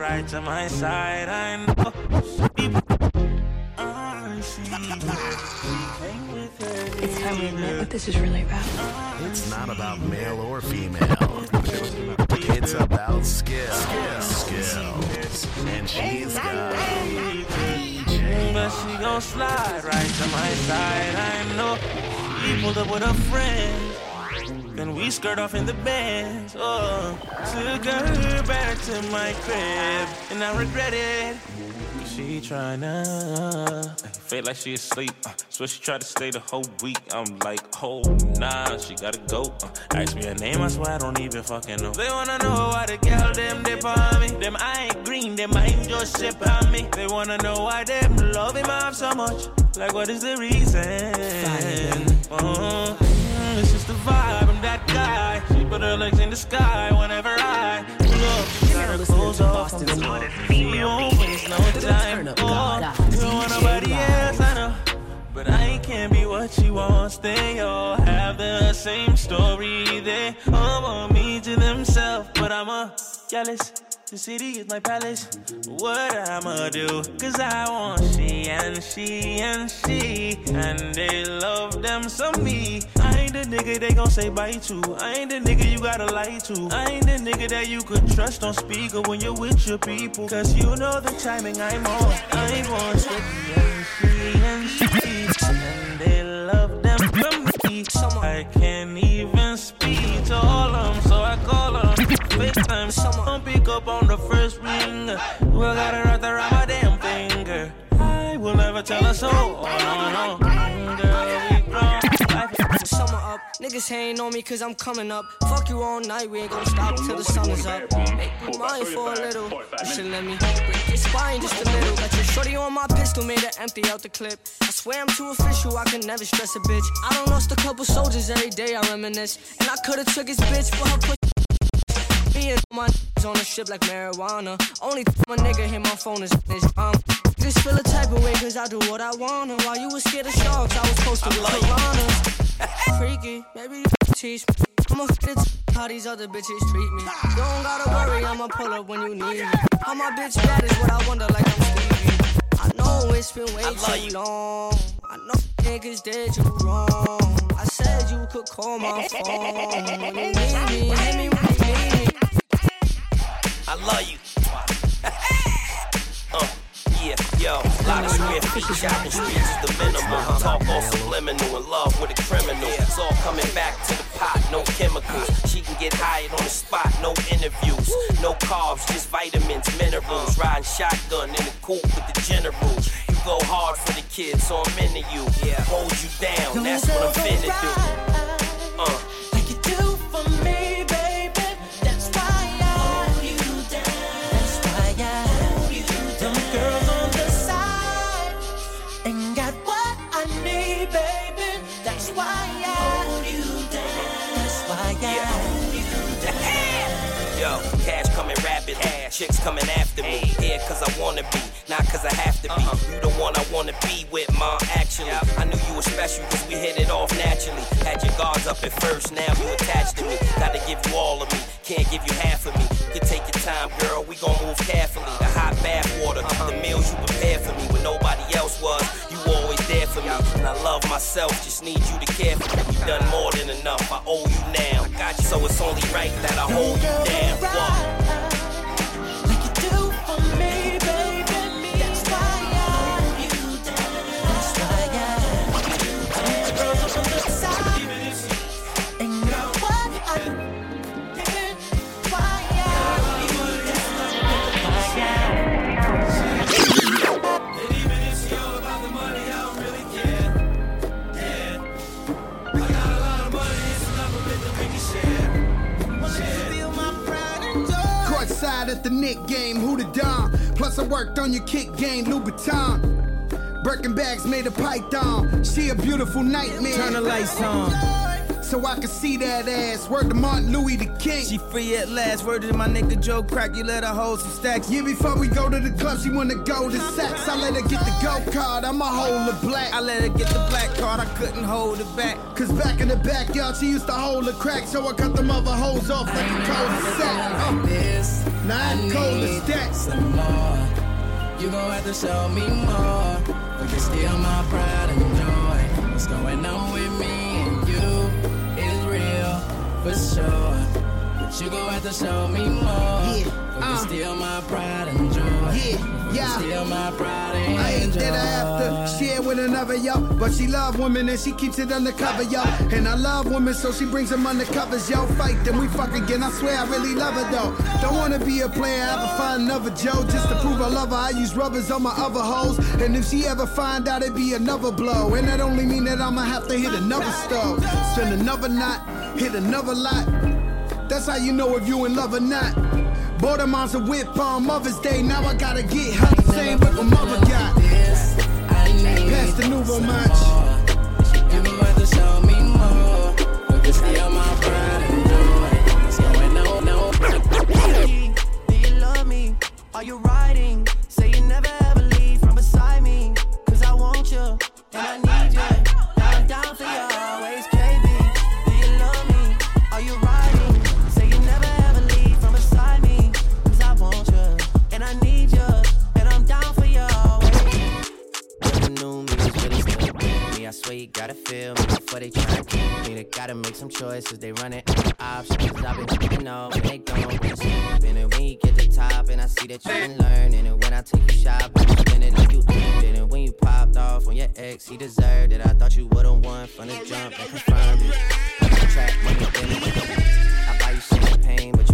right to my side. I know. People I see. Came with. It's time we admit what this is really about. It's not about male or female. It's about skill. Skills. And she's got But she gon' slide right to my side. I know. He pulled up with a friend. Then we skirt off in the Benz. Oh, took her back to my crib, and I regret it. She tryna feel like she asleep, uh, so she tried to stay the whole week. I'm like, oh nah, she gotta go. Uh, ask me her name, I swear I don't even fucking know. They wanna know why the girl them dip on me. Them I ain't green, them I ain't just ship on me. They wanna know why them love him off so much. Like what is the reason? Oh, mm, it's just the vibe. I'm that guy. She put her legs in the sky whenever I look. She got her clothes off. I'm the She won't waste no time. Oh, you don't want nobody else, I know. But I can't be what she wants. They all have the same story. They all want me to themselves, but I'm a jealous. The city is my palace. What I'ma do? Cause I want she and she and she. And they love them some me. Ain't the nigga they gon' say bye to. I ain't the nigga you gotta lie to. I ain't the nigga that you could trust on speaker when you're with your people. Cause you know the timing I'm on. I want she niggas on me cause I'm coming up. Fuck you all night, we ain't gonna stop till the sun is up. Make me mine for a little. You should let me break your spine just a little. Got your shorty on my pistol, made her empty out the clip. I swear I'm too official, I can never stress a bitch. I don't lost a couple soldiers every day, I reminisce. And I could've took his bitch her Me my on the ship like marijuana. Only my nigga hit my phone is is um. just feel a type of way cause I do what I wanna. While you was scared of sharks, I was posted with piranhas. Freaky, maybe you teach me. I'ma get it how these other bitches treat me. Don't gotta worry, I'ma pull up when you need me. How my bitch bad is what I wonder like I'm Stevie. I know it's been way too long. I know niggas did you wrong. I said you could call my phone when you need me. Hit me when you need me. Of square feet, shopping streets is the minimum. Talk all subliminal, in love with a criminal. It's all coming back to the pot, no chemicals. She can get hired on the spot, no interviews. No carbs, just vitamins, minerals. Riding shotgun in the coupe with the generals. You go hard for the kids, so I'm into you. Hold you down, that's what I'm finna do. Uh. Worked on your kick game, Louboutin. Birkin bags made of python. She a beautiful nightmare. Turn the lights on. So I can see that ass. Word to Martin Louis the King. She free at last. Word to my nigga Joe Crack. You let her hold some stacks. Yeah, before we go to the club, she wanna go to sex. I let her get the go card. I'ma hold the black. I let her get the black card. I couldn't hold it back. Cause back in the backyard, she used to hold the crack. So I cut them other hoes off like a cold sack. Uh. This Now I'm cold as that. Some more. You gon' have to show me more. But you're still my pride and joy. What's going on with me and you is real for sure. But you gon' have to show me more. Yeah, But uh. you're still my pride and joy. Yeah, yeah. Still my pride I ain't that I have to share with another, yo. But she love women and she keeps it undercover, yo. And I love women, so she brings them undercovers, yo. Fight, then we fuck again. I swear I really love her, though. Don't wanna be a player, ever find another Joe. Just to prove I love her, I use rubbers on my other hoes. And if she ever find out, it'd be another blow. And that only mean that I'ma have to hit another stove. Spend another night, hit another lot. That's how you know if you in love or not. Bought a monster whip on Mother's Day. Now I gotta get her the same what my mother got. Pass the nouveau match. more. You gon' have to show me more. My pride and joy. Do you love me? Are you riding? Gotta make some choices. They running options. I've been, you know, when they don't want sleeping. And when you get to top, and I see that you've been learning. And when I take you shopping, you spend it like you it. And when you popped off on your ex, he deserved it. I thought you would've won from the jump and confirmed it. Trap money, then it. I buy you champagne, but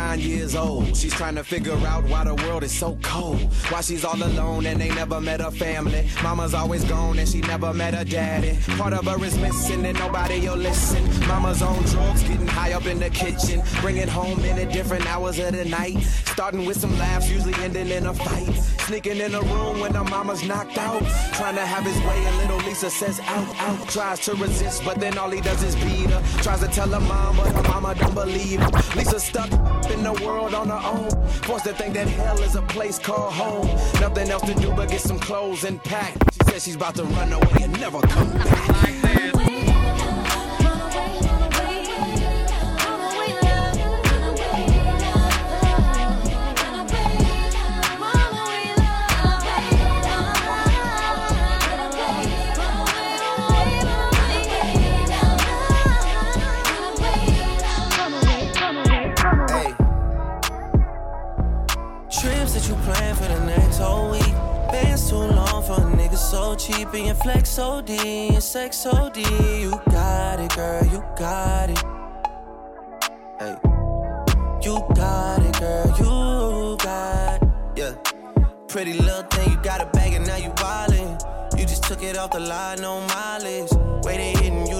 nine years old. She's trying to figure out why the world is so cold. Why she's all alone and they never met her family. Mama's always gone and she never met her daddy. Part of her is missing and nobody will listen. Mama's on drugs, getting high up in the kitchen. Bringing home in at different hours of the night. Starting with some laughs, usually ending in a fight. Sneaking in the room when her mama's knocked out. Trying to have his way and little Lisa says out, out. Tries to resist, but then all he does is beat her. Tries to tell her mom, but her mama don't believe her. Lisa stuck in the world on her own. Forced to think that hell is a place called home. Nothing else to do but get some clothes and pack. She says she's about to run away and never come back. Hey. Flex OD and sex OD. You got it, girl, you got it. Hey. You got it, girl, you got it. Yeah. Pretty little thing, you got a bag and now you wildin'. You just took it off the line, no mileage. They hitting you,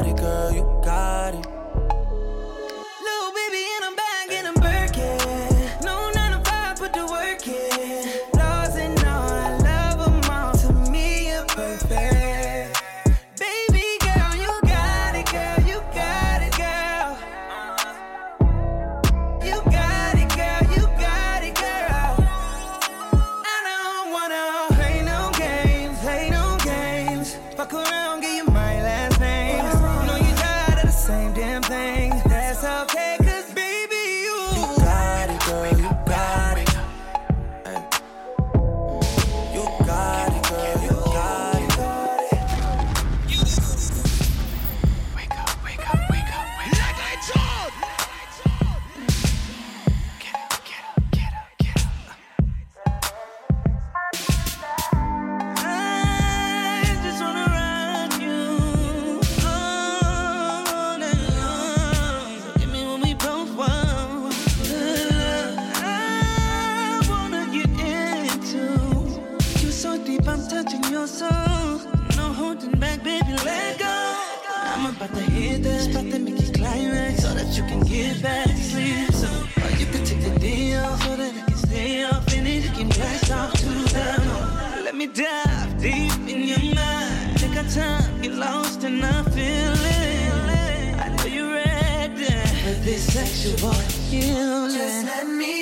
it, lost in our feeling. I know you're ready for this sexual healing. Just let me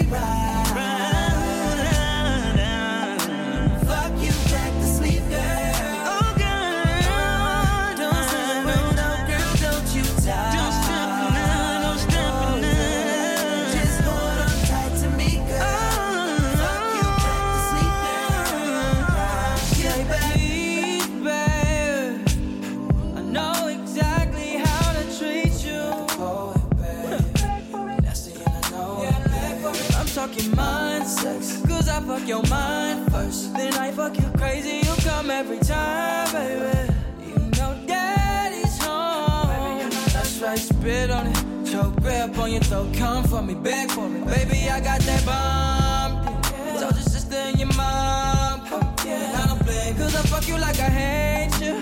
spit on it. Choke grip on your throat, come for me, beg for me. Baby, I got that bomb. Told your sister and your mom. And I don't blame, cause I fuck you like I hate you.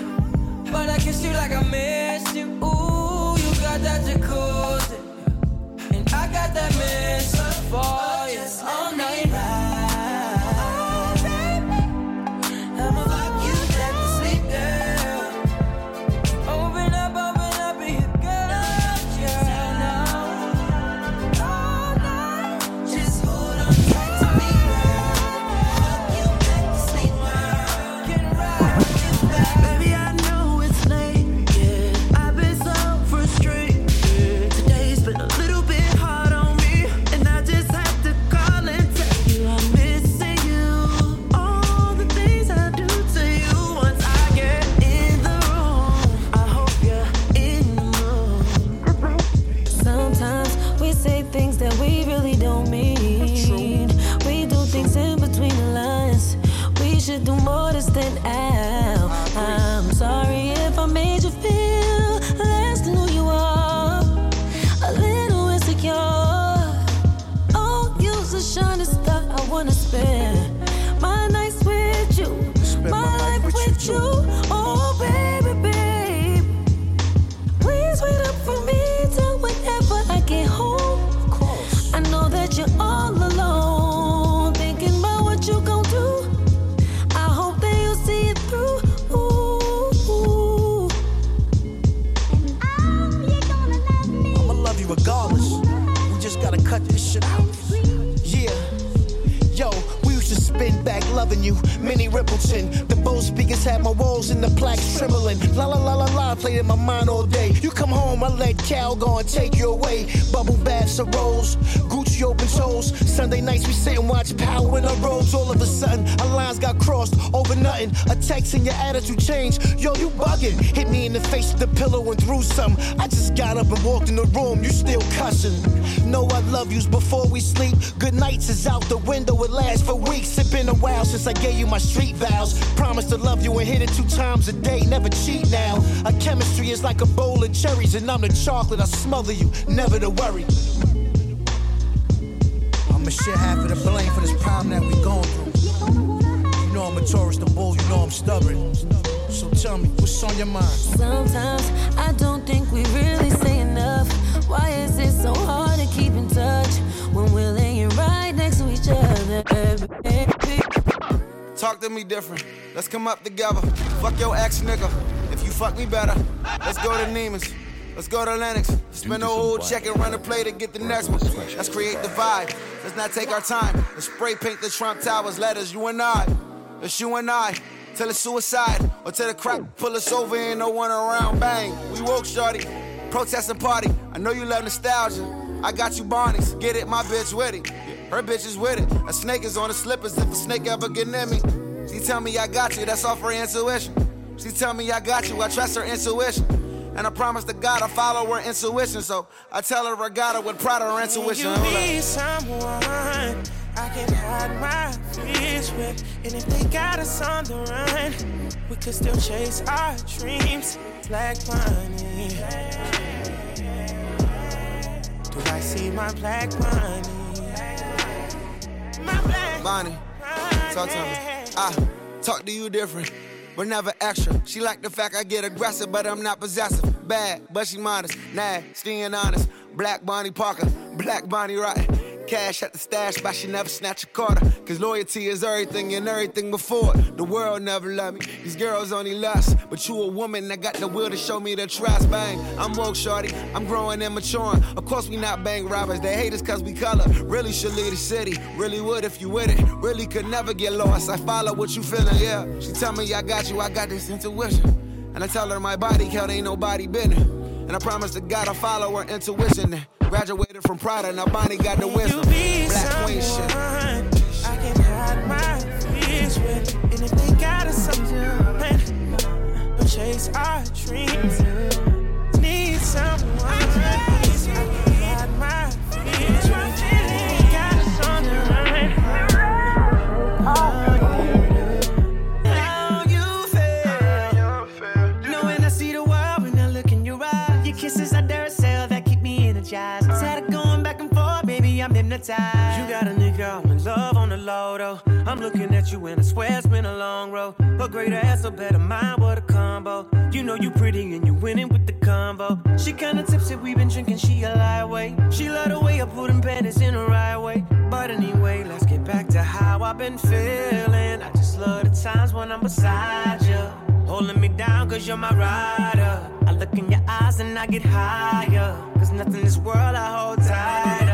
But I kiss you like I miss you. Ooh, you got that jacuzzi. And I got that miss I let Cal go and take you away. Bubble baths of rose, Gucci open toes. Sunday nights we sit and watch Power in our robes. All of a sudden, our lines got crossed over nothing. A text and your attitude changed. Yo, you bugging. Hit me in the face with the pillow and threw some. I just got up and walked in the room. You still cussing. Know I love yous before we sleep. Good nights is out the window. It lasts for weeks. It's been a while since I gave you my street vows. Promise to love you and hit it two times a day. Never cheat now. Our chemistry is like a bowl of cherries, and I'm the chocolate. I smother you. Never to worry. I'ma share half of the blame for this problem that we going through. You know I'm a Taurus, the bull, you know I'm stubborn. So tell me, what's on your mind? Sometimes I don't think we really say enough. Why is it so hard to keep in touch when we're laying right next to each other? Talk to me different. Let's come up together. Fuck your ex nigga. If you fuck me better, let's go to Neiman's. Let's go to Lenox. Spend the whole check and run a play to get the next one. Let's create the vibe. Let's not take our time. Let's spray paint the Trump Towers letters, you and I. It's you and I. Till it's suicide. Or till the crack pull us over and no one around. Bang. We woke, shorty. Protest and party. I know you love nostalgia. I got you Barney's. Get it, my bitch with it. Her bitch is with it. A snake is on the slippers if a snake ever get near me. She tell me I got you, that's all for intuition. She tell me I got you, I trust her intuition. And I promise to God I follow her intuition. So I tell her I got her with pride her intuition. You be someone I can hide my fears with. And if they got us on the run, we could still chase our dreams. Black money. Do I see my black money? My black Bonnie, talk to me. I ah, talk to you different, but never extra. She like the fact I get aggressive, but I'm not possessive. Bad, but she modest. Nasty and honest. Black Bonnie Parker, Black Bonnie Right. Cash at the stash, but she never snatch a quarter. Cause loyalty is everything and everything before it. The world never love me. These girls only lust. But you a woman that got the will to show me the trust. Bang, I'm woke, shorty. I'm growing and maturing. Of course, we not bank robbers. They hate us cause we color. Really should the city. Really would if you with it. Really could never get lost. I follow what you feeling, yeah. She tell me I got you, I got this intuition. And I tell her my body count ain't nobody business. And I promise to God I follow her intuition. Graduated from Prada, now Bonnie got the wisdom. Black queen shit. I can hide my fears with, and if they got us something, but chase our dreams. Need someone. You got a nigga, I'm in love on the low though. I'm looking at you and I swear it's been a long road. A greater ass, a better mind, what a combo. You know you pretty and you winning with the combo. She kinda tipsy, we been drinking, she a lightweight. She love the way I put them panties in the right way. But anyway, let's get back to how I've been feeling. I just love the times when I'm beside you. Holding me down cause you're my rider. I look in your eyes and I get higher. Cause nothing in this world I hold tighter.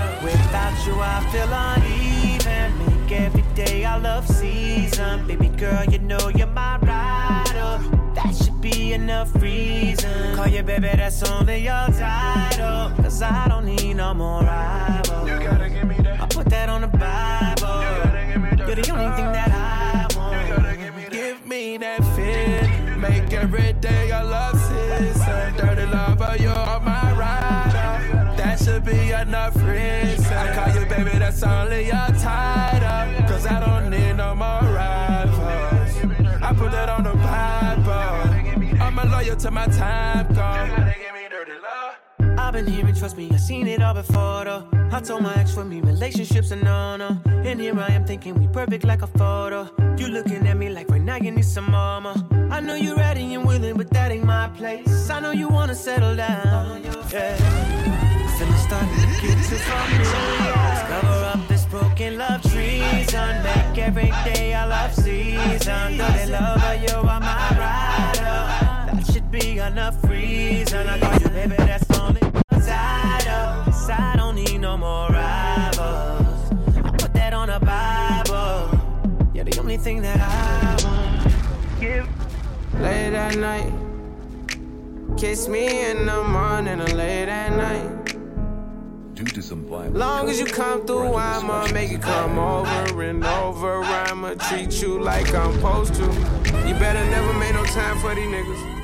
Without you, I feel uneven. Make every day I love season. Baby girl, you know you're my rider. That should be enough reason. Call you baby, that's only your title. Cause I don't need no more rivals. You gotta give me that. I put that on the Bible. You gotta give me that. You're the only thing that I want. You gotta give me that. Give me that fit. Make every day a love season. Dirty lover, you're my be reason. I call you baby, that's only your title. Cause I don't need no more rivals. I put that on the Bible. I'm a loyal to my time, gone. I've been hearing, trust me, I've seen it all before though. I told my ex for me, relationships are no no. Uh, and here I am thinking we perfect like a photo. You looking at me like right now you need some mama. I know you're ready and willing, but that ain't my place. I know you wanna settle down. Yeah. Feeling starting to get familiar. Let's cover up this broken love treason. Make every day a love season. Dirty lover, you are my rider. That should be enough reason. I call you baby, that's only title. Cause I don't need no more rivals. I put that on the Bible. You're the only thing that I want. Give. Late at night. Kiss me in the morning or late at night. To some Long as you come through, I'ma make it come over and over. I'ma treat you like I'm supposed to. You better never make no time for these niggas.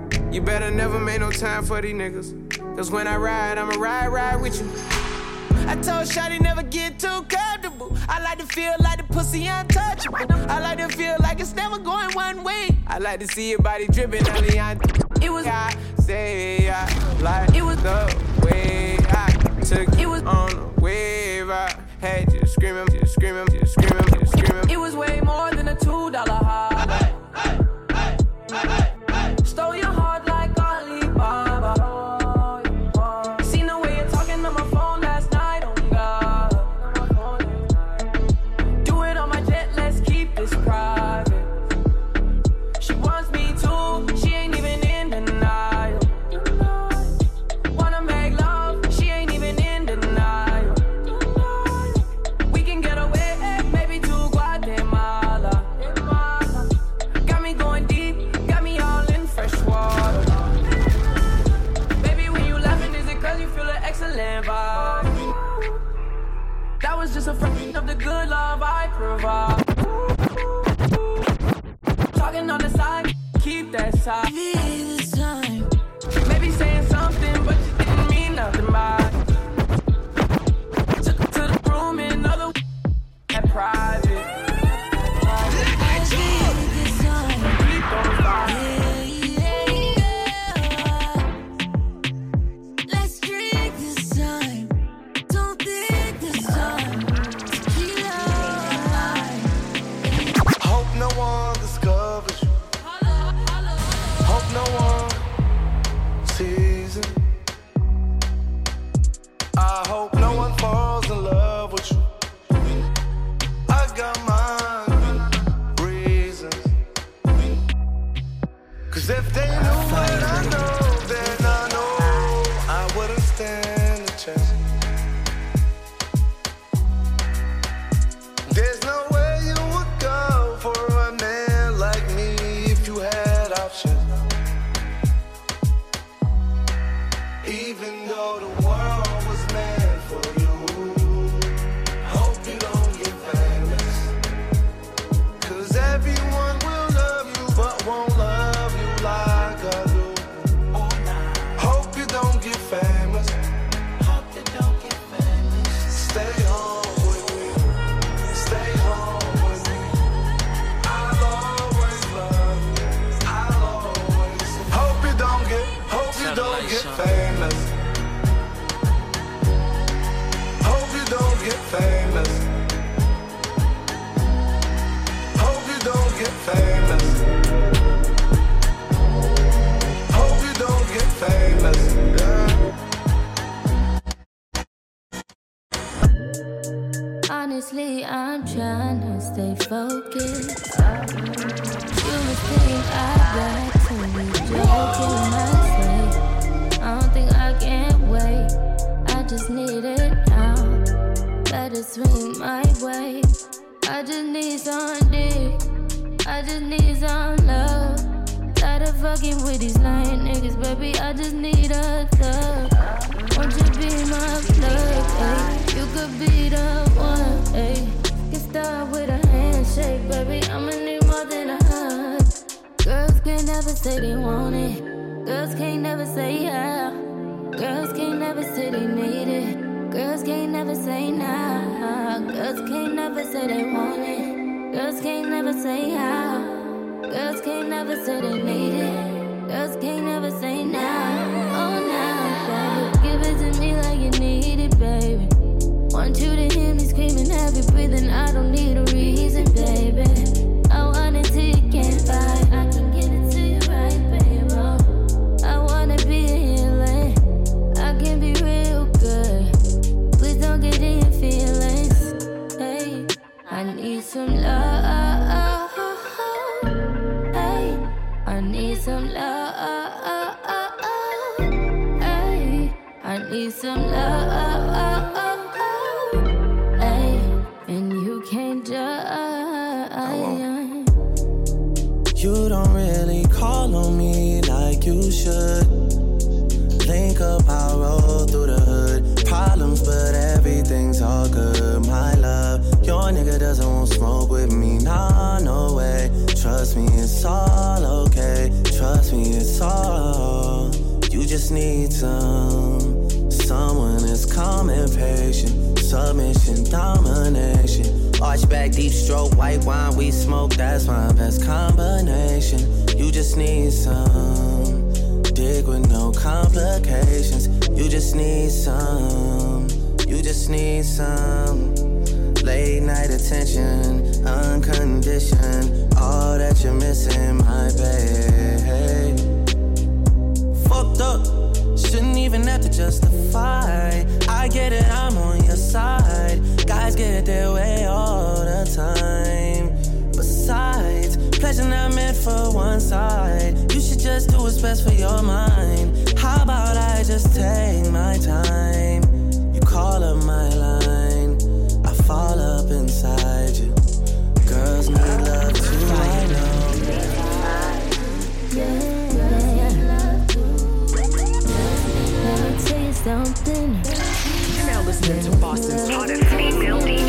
You better never make no time for these niggas. Cause when I ride, I'ma ride, ride with you. I told Shotty never get too comfortable. I like to feel like the pussy untouchable. I like to feel like it's never going one way. I like to see your body dripping on the on. It was I say I like it was the way I took it was on the wave. I had you screaming, just screaming, just screaming, just screaming. It was way more than a two dollar Even though the world Honestly, I'm trying to stay focused. You must think I got to be joking. I say, I don't think I can wait. I just need it now. It swing my way. I just need some dick. I just need some love. Tired of fucking with these lying niggas, baby. I just need a thug. Won't you be my plug? Ay? You could be the one. Ay? Get started with a handshake, baby. I'ma need more than a hug. Girls can't never say they want it. Girls can't never say yeah. Girls can't never say they need it. Girls can't never say nah. Girls can't never say they want it. Girls can't never say how. Girls can't never say they need it. Girls can't never say nah. Oh nah, baby. Give it to me like you need it, baby. Want you to hear me screaming, heavy breathing. I don't need a reason, baby. Some love. Hey, and you can't judge. You don't really call on me like you should. Link up, I roll through the hood. Problems, but everything's all good. My love, your nigga doesn't want smoke with me. Nah, no way. Trust me, it's all okay. Trust me, it's all. You just need some. Someone that's calm and patient. Submission, domination. Arch back, deep stroke, white wine, we smoke. That's my best combination. You just need some. Dig with no complications. You just need some. You just need some. Late night attention, unconditioned. All that you're missing, my babe. To justify. I get it, I'm on your side. Guys get their way all the time. Besides, pleasure not meant for one side. You should just do what's best for your mind. How about I just take my time? something. You're now listening to Boston's hottest female DJ.